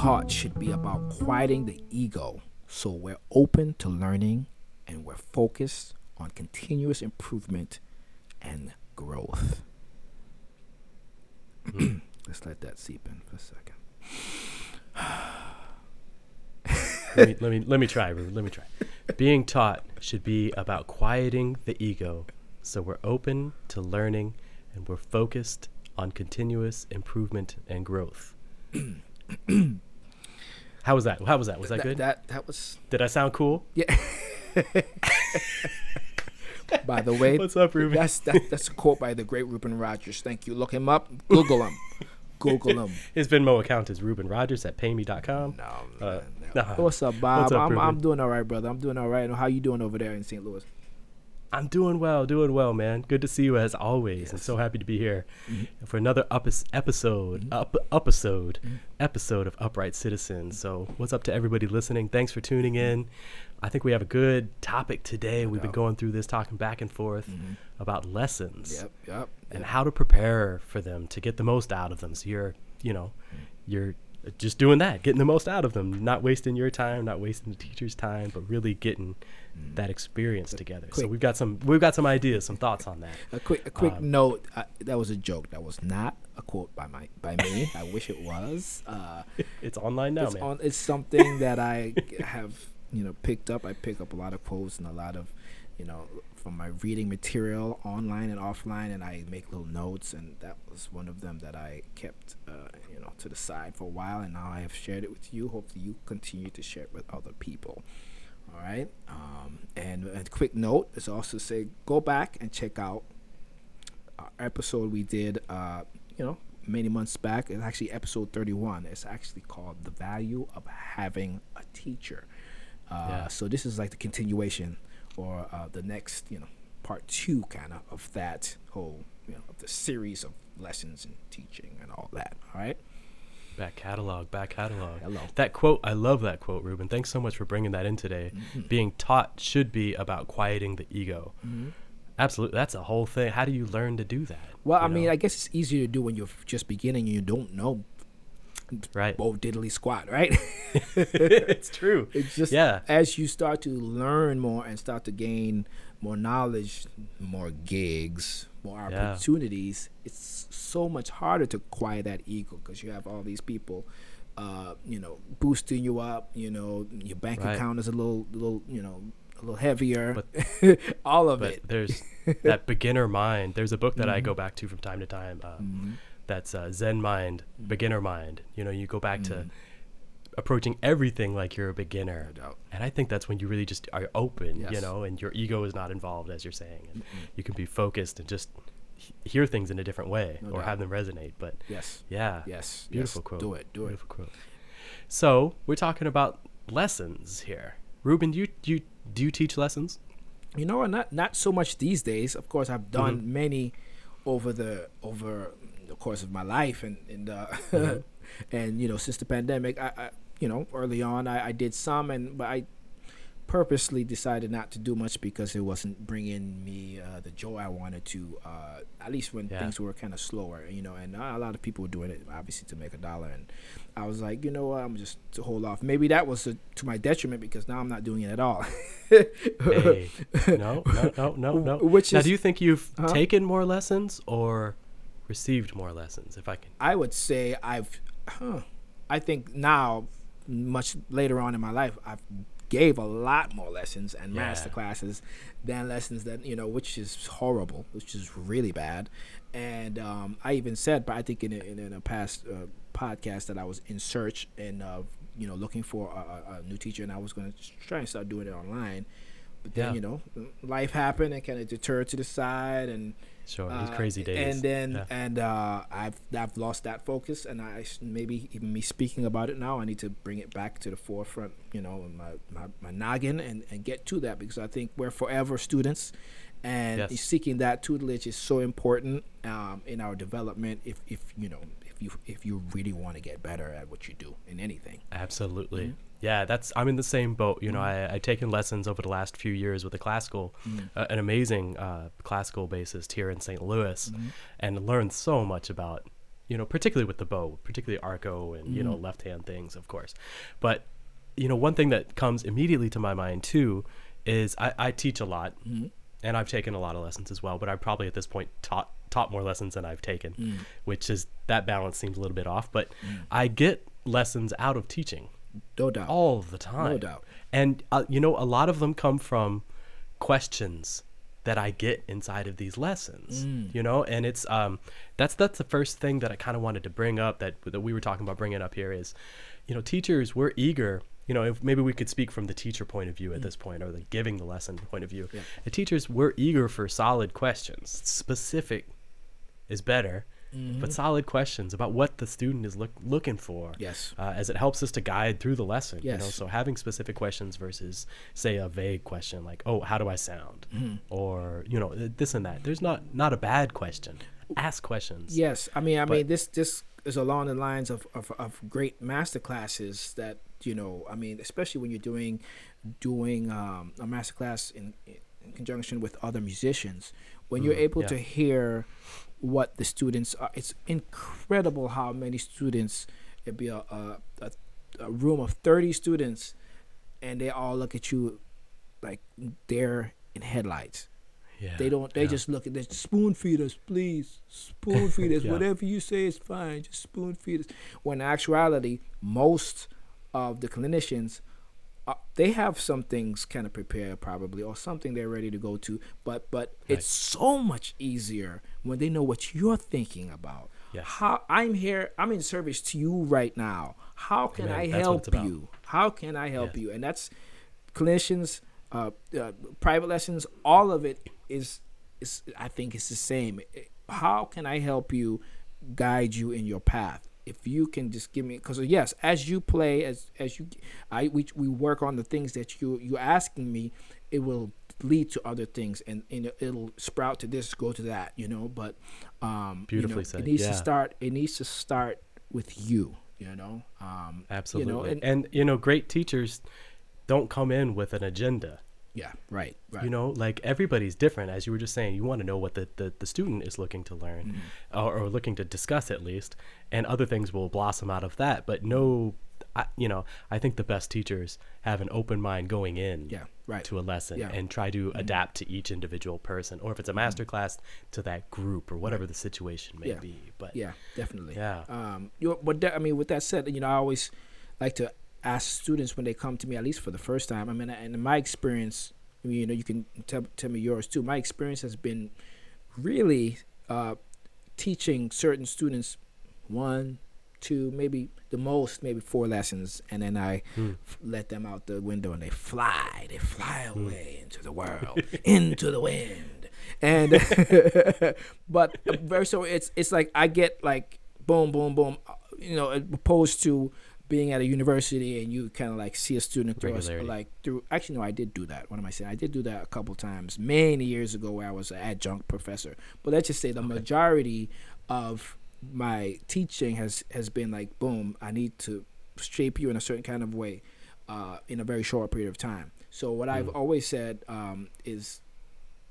taught should be about quieting the ego so we're open to learning and we're focused on continuous improvement and growth. Let's let that seep in for a second. let, me, let me let me try. Ruben, Let me try. Being taught should be about quieting the ego, so we're open to learning and we're focused on continuous improvement and growth. How was that? How was that? Was that, That, good? that that was Did I sound cool? yeah. by the way, What's up, Ruben? that's that, that's a quote by the great Ruben Rogers. Thank you. Look him up. Google him. Google him. His Venmo account is Ruben Rogers at payme.com. No, Uh, no. nah. What's up, Bob? What's up, I'm, I'm doing all right, brother. I'm doing all right. How you doing over there in St. Louis? I'm doing well, doing well, man. Good to see you as always. I'm so happy to be here Mm-hmm. for another upis episode, up episode, mm-hmm. mm-hmm. episode of Upright Citizens. So, what's up to everybody listening? Thanks for tuning mm-hmm. in. I think we have a good topic today. We've been going through this, talking back and forth about lessons Yep, yep. and how to prepare for them to get the most out of them. So you're, you know, you're just doing that, getting the most out of them, not wasting your time, not wasting the teacher's time, but really getting that experience together. So we've got some we've got some ideas, some thoughts on that. A quick, a quick Um, note. Uh, that was a joke. That was not a quote by my by me. I wish it was. Uh, It's online now, it's man. on. It's something that I have, you know, picked up. I pick up a lot of quotes and a lot of, you know, from my reading material online and offline, and I make little notes. And that was one of them that I kept, uh, you know, to the side for a while, and now I have shared it with you. Hopefully, you continue to share it with other people. All right. Um, and a quick note is also say go back and check out our episode we did. Uh, you know, many months back. It's actually episode 31. It's actually called The Value of Having a Teacher. Uh, Yeah. So this is like the continuation or uh, the next, you know, part two kind of of that whole, you know, of the series of lessons and teaching and all that. All right. Back catalog, back catalog. Hello. That quote, I love that quote, Ruben. Thanks so much for bringing that in today. Mm-hmm. Being taught should be about quieting the ego. Absolutely, that's a whole thing. How do you learn to do that? Well, I mean. I guess it's easier to do when you're just beginning and you don't know right? Oh, diddly squat, right? it's true. It's just Yeah. as you start to learn more and start to gain more knowledge, more gigs, more Yeah. opportunities, it's so much harder to quiet that ego because you have all these people, uh, you know, boosting you up. You know, your bank Right. account is a little, little, you know, a little heavier. But- all of but it. there's that beginner mind. There's a book that Mm-hmm. I go back to from time to time. Um, That's uh, Zen mind, beginner mind. You know, you go back to approaching everything like you're a beginner, Mm-hmm. No doubt. and I think that's when you really just are open. yes. You know, and your ego is not involved, as you're saying, and you can be focused and just hear things in a different way No or doubt. have them resonate. But Yes. yeah, Yes. beautiful yes. quote. Do it. Do it. Beautiful quote. So we're talking about lessons here. Ruben, do you do you, do you teach lessons? You know, not not so much these days. Of course, I've done Mm-hmm. many over the over the course of my life, and and uh, Mm-hmm. and you know, since the pandemic, I, I you know, early on, I, I did some, and but I purposely decided not to do much because it wasn't bringing me uh, the joy I wanted to. Uh, at least when Yeah. things were kind of slower, you know, and a lot of people were doing it obviously to make a dollar, and I was like, you know what, I'm just to hold off. Maybe that was uh to my detriment because now I'm not doing it at all. Hey, no, no, no, no, no. Which now, is- do you think you've Huh? taken more lessons or received more lessons? If I can, I would say I've, huh, I think now, much later on in my life, I've gave a lot more lessons and Yeah. master classes than lessons that you know, which is horrible, which is really bad. And um, I even said, but I think in a, in, in a past uh, podcast that I was in search and uh, you know looking for a, a, a new teacher, and I was going to try and start doing it online. But then Yeah. you know, life happened and kind of deterred to the side, and sure, these uh, crazy days. And then Yeah. and uh, I've I've lost that focus, and I maybe even me speaking about it now, I need to bring it back to the forefront, you know, in my my, my noggin, and and get to that because I think we're forever students, and Yes. seeking that tutelage is so important um, in our development. If if you know if you if you really want to get better at what you do in anything. Absolutely. Mm-hmm. Yeah, that's. I'm in the same boat. You know, I I've taken lessons over the last few years with a classical, Mm-hmm. uh, an amazing uh, classical bassist here in St. Louis, and learned so much about you know, particularly with the bow, particularly arco and you know Mhm. left hand things, of course. But you know, one thing that comes immediately to my mind too is I, I teach a lot, Mhm. and I've taken a lot of lessons as well. But I've probably at this point taught taught more lessons than I've taken, Mm. which is that balance seems a little bit off. But Mm. I get lessons out of teaching No doubt. all the time. no doubt. And uh, you know, a lot of them come from questions that I get inside of these lessons. Mm. You know, and it's um that's that's the first thing that I kind of wanted to bring up that that we were talking about bringing up here is, you know, teachers we're eager. You know, if maybe we could speak from the teacher point of view at this point, or the giving the lesson point of view. Yeah. The teachers we're eager for solid questions. Specific is better, Mm-hmm. but solid questions about what the student is look, looking for Yes. uh, as it helps us to guide through the lesson. You know, Yes. so having specific questions versus say a vague question like, "Oh, how do I sound?" Mm-hmm. or you know, this and that. There's not not a bad question. Ask questions. Yes, I mean, I But- mean, this this is along the lines of, of of great master classes that you know. I mean, especially when you're doing doing um, a master class in in conjunction with other musicians, when you're Mm, able yeah. to hear what the students are. It's incredible how many students. It'd be a a, a, a room of thirty students, and they all look at you like they're in headlights. Yeah, They don't. They yeah. just look at this. Spoon feed us, please. Spoon feed us. Yeah. Whatever you say is fine. Just spoon feed us. When in actuality, most of the clinicians, uh, they have some things kind of prepared probably, or something they're ready to go to. But but Right. it's so much easier when they know what you're thinking about. Yes. How I'm here. I'm in service to you right now. How can Amen. I That's help you? How can I help Yes. you? And that's clinicians, uh, uh, private lessons, all of it is is I think it's the same. How can I help you guide you in your path? If you can just give me, because yes, as you play, as as you, I we, we work on the things that you you're asking me, it will lead to other things, and, and it- it'll sprout to this, go to that, you know. But um, you know, Beautifully said, It needs yeah. to start. It needs to start with you, you know. Um, absolutely. You know, and, and you know, great teachers don't come in with an agenda. Yeah, right, right. You know, like everybody's different. As you were just saying, you want to know what the, the, the student is looking to learn Mm-hmm. or, or looking to discuss at least, and other things will blossom out of that. But no, I, you know, I think the best teachers have an open mind going in yeah, right. to a lesson Yeah. Mm-hmm. and try to adapt to each individual person, or if it's a master class, to that group or whatever the situation may Yeah. be. But Yeah, definitely. Yeah. Um, you know, but that, I mean, with that said, you know, I always like to ask students when they come to me, at least for the first time. I mean, and in my experience, I mean, you know, you can tell tell me yours too. My experience has been really uh, teaching certain students one, two, maybe the most, maybe four lessons, and then I Hmm. f- let them out the window and they fly, they fly away into the world, into the wind, and but very so it's it's like I get like boom, boom, boom, uh, you know, opposed to being at a university and you kind of like see a student through us like through actually no I did do that what am I saying I did do that a couple times many years ago where I was an adjunct professor but let's just say the majority of my teaching has has been like boom I need to shape you in a certain kind of way uh, in a very short period of time so what I've Mm. always said um, is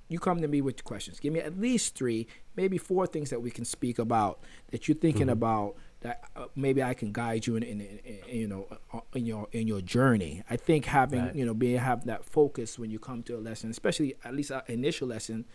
you come to me with questions. Give me at least three, maybe four things that we can speak about that you're thinking Mhm. about that uh, maybe I can guide you in, in, in, in you know uh, in your in your journey. I think having Right. you know being have that focus when you come to a lesson, especially at least an initial lesson.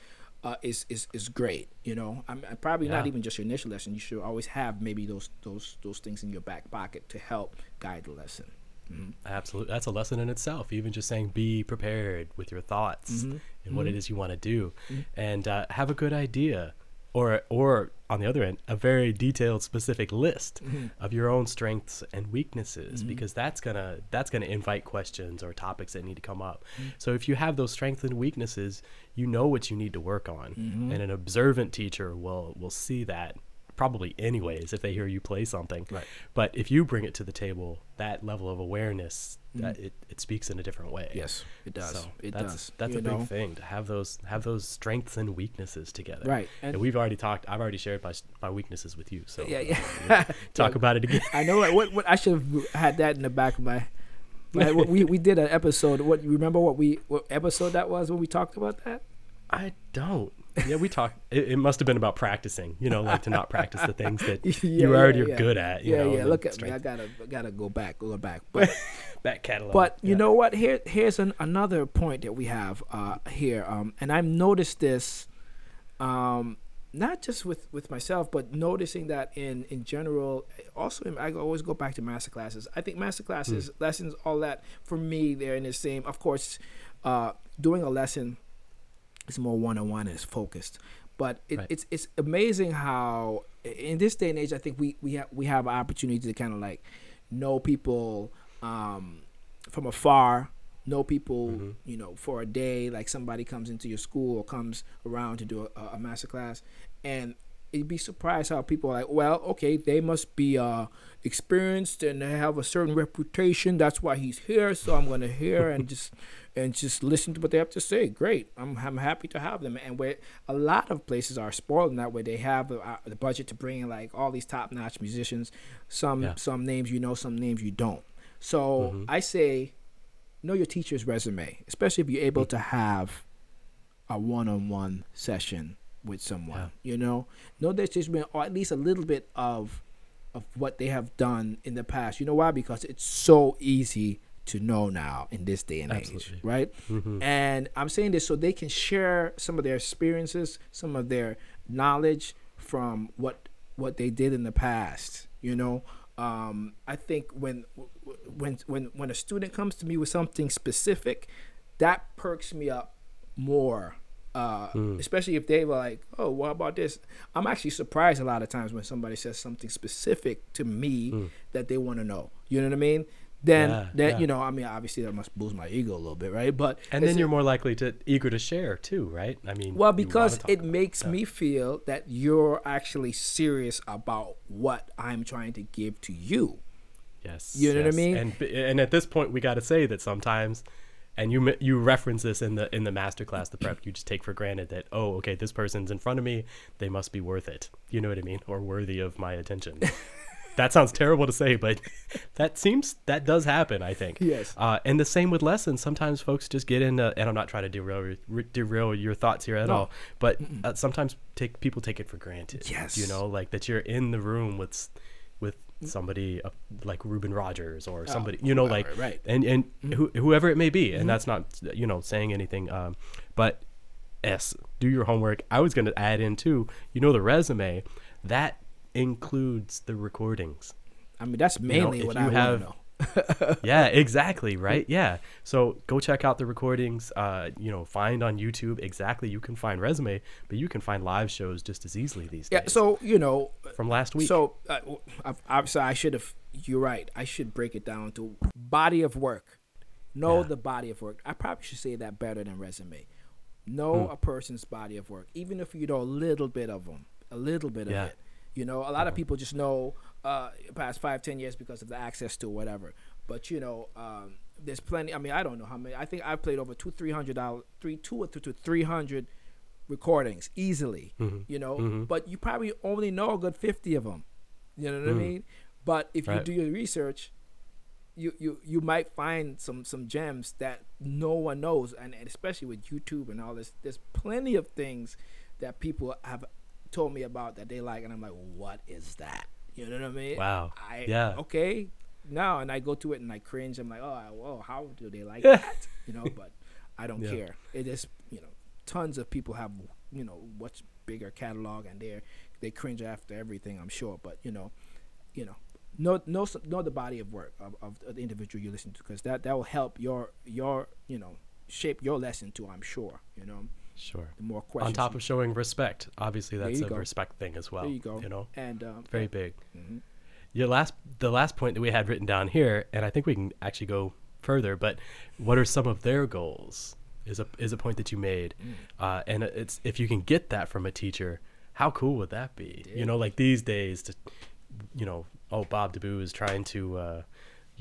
Uh, is, is is great, you know. I'm, I'm probably not even just your initial lesson. You should always have maybe those those those things in your back pocket to help guide the lesson. Mhm. Absolutely. That's a lesson in itself. Even just saying be prepared with your thoughts Mhm. and what it Mhm. is you want to do Mhm. and uh, have a good idea or or on the other end a very detailed specific list Mhm. of your own strengths and weaknesses Mhm. because that's to that's to invite questions or topics that need to come up. Mhm. So if you have those strengths and weaknesses, you know what you need to work on. Mhm. And an observant teacher will will see that probably anyways if they hear you play something. Right. But if you bring it to the table, that level of awareness. Mm-hmm. that it, it speaks in a different way. Yes, it does. So it that's, does. That's you a know? big thing to have those have those strengths and weaknesses together. Right. And, we've already talked. I've already shared my my weaknesses with you. So yeah, yeah. talk about it again. I know what, what, I should have had that in the back of my. my we we did an episode. What you remember? What we what episode that was when we talked about that? I don't. yeah, we talked. It, it must have been about practicing, you know, like to not practice the things that Yeah, you already yeah, are yeah. good at. You yeah, know, yeah. Look at me. strength- I gotta, I gotta go back, go back. But, back catalog. but you know what? Here, here's an, another point that we have uh, here, um, and I've noticed this, um, not just with with myself, but noticing that in in general. Also, I always go back to master classes. I think master classes, Hmm. lessons, all that for me, they're in the same. Of course, uh, doing a lesson is more one on one and it's focused. But it, Right. it's it's amazing how in this day and age, I think we we have we have an opportunity to kind of like know people um, from afar, know people Mhm. you know for a day. Like somebody comes into your school or comes around to do a, a master class, and you'd be surprised how people are like, well, okay, they must be uh, experienced and they have a certain reputation. That's why he's here. So I'm gonna hear and just and just listen to what they have to say. Great, I'm I'm happy to have them. And where a lot of places are spoiled in that way, they have the, uh, the budget to bring in like all these top notch musicians. Some Yeah. some names you know, some names you don't. So Mhm. I say, know your teacher's resume, especially if you're able to have a one-on-one session with someone. You know, teacher's resume, or at least a little bit of of what they have done in the past. You know why? Because it's so easy to know now in this day and Absolutely. age, right? Mhm. And I'm saying this so they can share some of their experiences, some of their knowledge from what what they did in the past. You know, um, I think when when when when a student comes to me with something specific, that perks me up more. Uh, Mm. Especially if they were like, "Oh, what about this?" I'm actually surprised a lot of times when somebody says something specific to me Mm. that they want to know. You know what I mean? Then, Yeah, then yeah. you know, I mean, obviously that must boost my ego a little bit, right? But and then you're more likely to eager to share too, right? I mean, well, because it makes yeah. me feel that you're actually serious about what I'm trying to give to you. Yes. You know what I mean? And and at this point, we got to say that sometimes, and you you reference this in the in the master class, the prep. You just take for granted that oh, okay, this person's in front of me. They must be worth it. You know what I mean? Or worthy of my attention. that sounds terrible to say, but that seems that does happen. I think. Yes. Uh, and the same with lessons. Sometimes folks just get into, and I'm not trying to derail your- re- derail your thoughts here at No. all, but uh, sometimes take people take it for granted. Yes. You know, like that you're in the room with somebody uh, like Ruben Rogers or somebody, you know, like right. and and who, whoever it may be, Mm-hmm. and that's not you know saying anything, um, but s do your homework. I was going to add in too. You know, the resume that includes the recordings. I mean, that's mainly if what you I have- know. yeah, exactly, right? Yeah. So go check out the recordings. Uh, you know, find on YouTube exactly. You can find resume, but you can find live shows just as easily these Yeah. days. So you know, from last week. so uh, obviously I should have. You're right. I should break it down to body of work. Know Yeah. the body of work. I probably should say that better than resume. Know Hmm. a person's body of work, even if you know a little bit of them, a little bit Yeah. of it. You know, a lot of people just know uh, past five, ten years because of the access to whatever. But you know, um, there's plenty. I mean, I don't know how many. I think I've played over two, three hundred dollars, three, two or two to three hundred recordings easily. Mhm. You know, Mhm. but you probably only know a good fifty of them. You know what I Mm. mean? But if you do your research, you, you you might find some some gems that no one knows, and, and especially with YouTube and all this, there's plenty of things that people have told me about that they like, and I'm like, what is that? You know what I mean? Wow. I Yeah. okay. No, and I go to it and I cringe. I'm like, oh, whoa, how do they like that? You know, but I don't Yeah. care. It is, you know, tons of people have, you know, much bigger catalog and they are they cringe after everything. I'm sure, but you know, you know, know know know the body of work of, of the individual you listen to because that that will help your your you know shape your lesson too. I'm sure. You know, Sure. the more questions. On top of showing respect, obviously that's a go. respect thing as well. there you go. You know, and um, very big. mhm. Your last, the last point that we had written down here, and I think we can actually go further. But what are some of their goals? Is a is a point that you made, Mm. uh, and it's if you can get that from a teacher, how cool would that be? You know, like these days, to, you know, oh Bob DeBoo is trying to. Uh,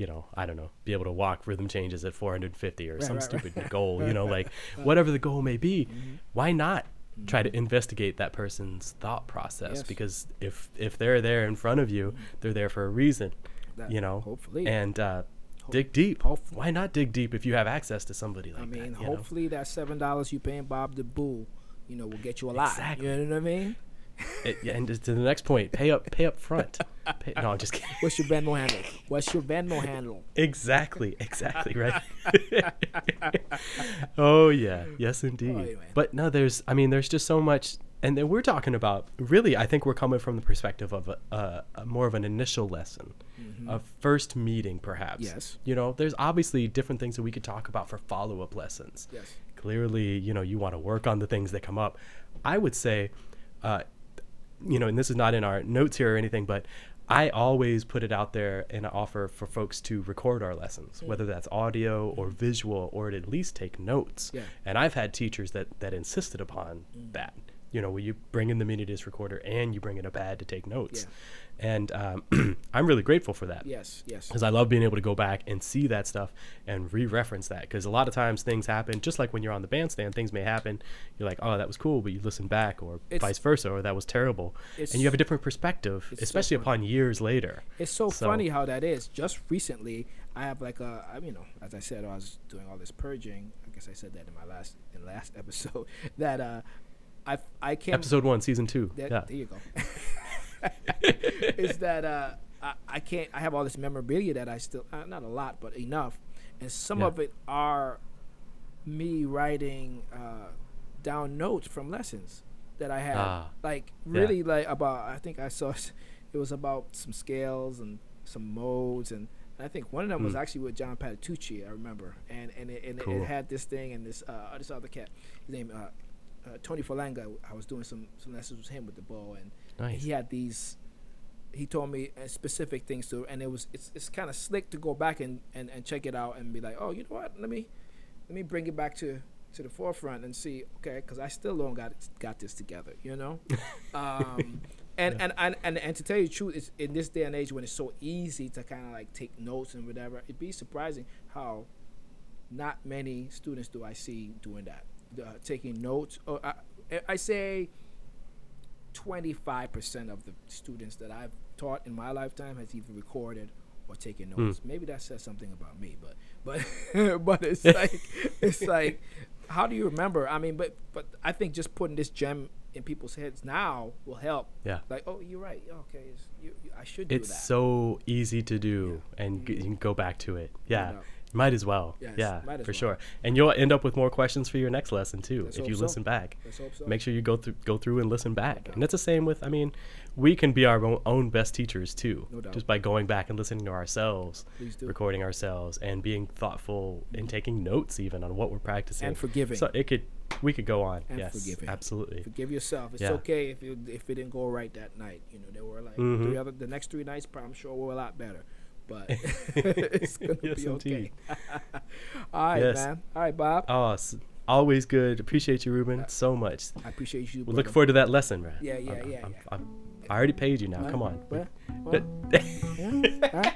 you know, I don't know, be able to walk rhythm changes at 450 or Right, some right, right. stupid goal, you know, like whatever the goal may be, Mm-hmm. why not try to investigate that person's thought process? Yes. Because if if they're there in front of you, they're there for a reason, That- you know. hopefully. and uh, dig deep. hopefully. Why not dig deep if you have access to somebody like that? I mean, that? you know? hopefully that seven dollars you paying Bob DeBoo you know, will get you a lot. Exactly. You know what I mean? It- and to the next point, pay up, pay up front. Pay, no, I'm just kidding. What's your Venmo handle? What's your Venmo handle? Exactly, exactly, right. oh yeah, yes indeed. Oh, man. but no, there's, I mean, there's just so much, and then we're talking about really. I think we're coming from the perspective of a, a, a more of an initial lesson, a first meeting, perhaps. Mm-hmm. Yes. You know, there's obviously different things that we could talk about for follow up lessons. Yes. Clearly, you know, you want to work on the things that come up. I would say, uh, you know, and this is not in our notes here or anything, but I always put it out there and offer for folks to record our lessons, whether that's audio or mm-hmm. visual, or at least take notes. Yeah. And I've had teachers that that insisted upon mm. that. You know, where you bring in the mini disc recorder and you bring in a pad to take notes. And um, I'm really grateful for that Yes. Yes. because I love being able to go back and see that stuff and re-reference that. Because a lot of times things happen, just like when you're on the bandstand, things may happen. You're like, oh, that was cool, but you listen back, or It's- vice versa, or that was terrible, and you have a different perspective, it's so especially upon years later. It's so, So- funny how that is. Just recently, I have like a, I you know, as I said, I was doing all this purging. I guess I said that in my last in last episode. That uh, I I can't. Episode one, season two. That, yeah. There you go. is that uh, I, I can't. I have all this memorabilia that I still uh, not a lot, but enough, and some Yeah. of it are me writing uh, down notes from lessons that I had. Ah, like yeah. really, like about. I think I saw it was about some scales and some modes and. I think one of them was Hmm. actually with John Patitucci. I remember, and and it, and it- Cool. it had this thing and this uh, this other cat, his name uh, uh, Tony Falanga. I was doing some some lessons with him with the bow, and Nice. he had these. He told me uh, specific things to, and it was it's it's kind of slick to go back and, and and check it out and be like, oh, you know what? Let me let me bring it back to to the forefront and see, okay, because I still don't got got this together, you know. um, and, and and and and to tell you the truth, it's in this day and age when it's so easy to kind of like take notes and whatever, it'd be surprising how not many students do I see doing that, uh, taking notes. Or I, I say 25% of the students that I've taught in my lifetime has either recorded or taken hmm. notes. Maybe that says something about me, but but but it's like it's like how do you remember? I mean, but but I think just putting this gem in people's heads now will help. Yeah. Like, oh, you're right. Okay, it's, you, you, I should do It's that. so easy to do, and g- mm-hmm. you can go back to it. Yeah. Might as well. Yes, yeah, as for well. sure. And you'll end up with more questions for your next lesson too Let's if you so. listen back. So. Make sure you go through go through and listen back. doubt. And it's the same with I mean, we can be our own, best teachers too. No doubt. Just by going back and listening to ourselves, do. recording ourselves and being thoughtful and taking notes even on what we're practicing. And forgiving. So it could we could go on. And yes. forgiving. Absolutely. Forgive yourself. It's Yeah. okay if you if it didn't go right that night. You know, there were like Mhm. three other the next three nights. I'm sure were a lot better, but it's gonna Yes, be okay. All right, Yes. man. All right, Bob. Oh, always good. Appreciate you, Ruben, uh, so much. I appreciate you. We're looking forward to that lesson, man. Yeah, yeah, I'm- yeah, I'm- yeah. I'm- i already paid you now. Well, Come on. well, well, yeah, all right.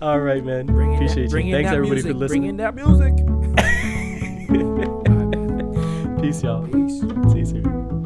All right, man. Bring in that, Appreciate bring you. Thanks everybody music. for listening. Bring in that music. right. Peace, y'all. Peace. See you soon.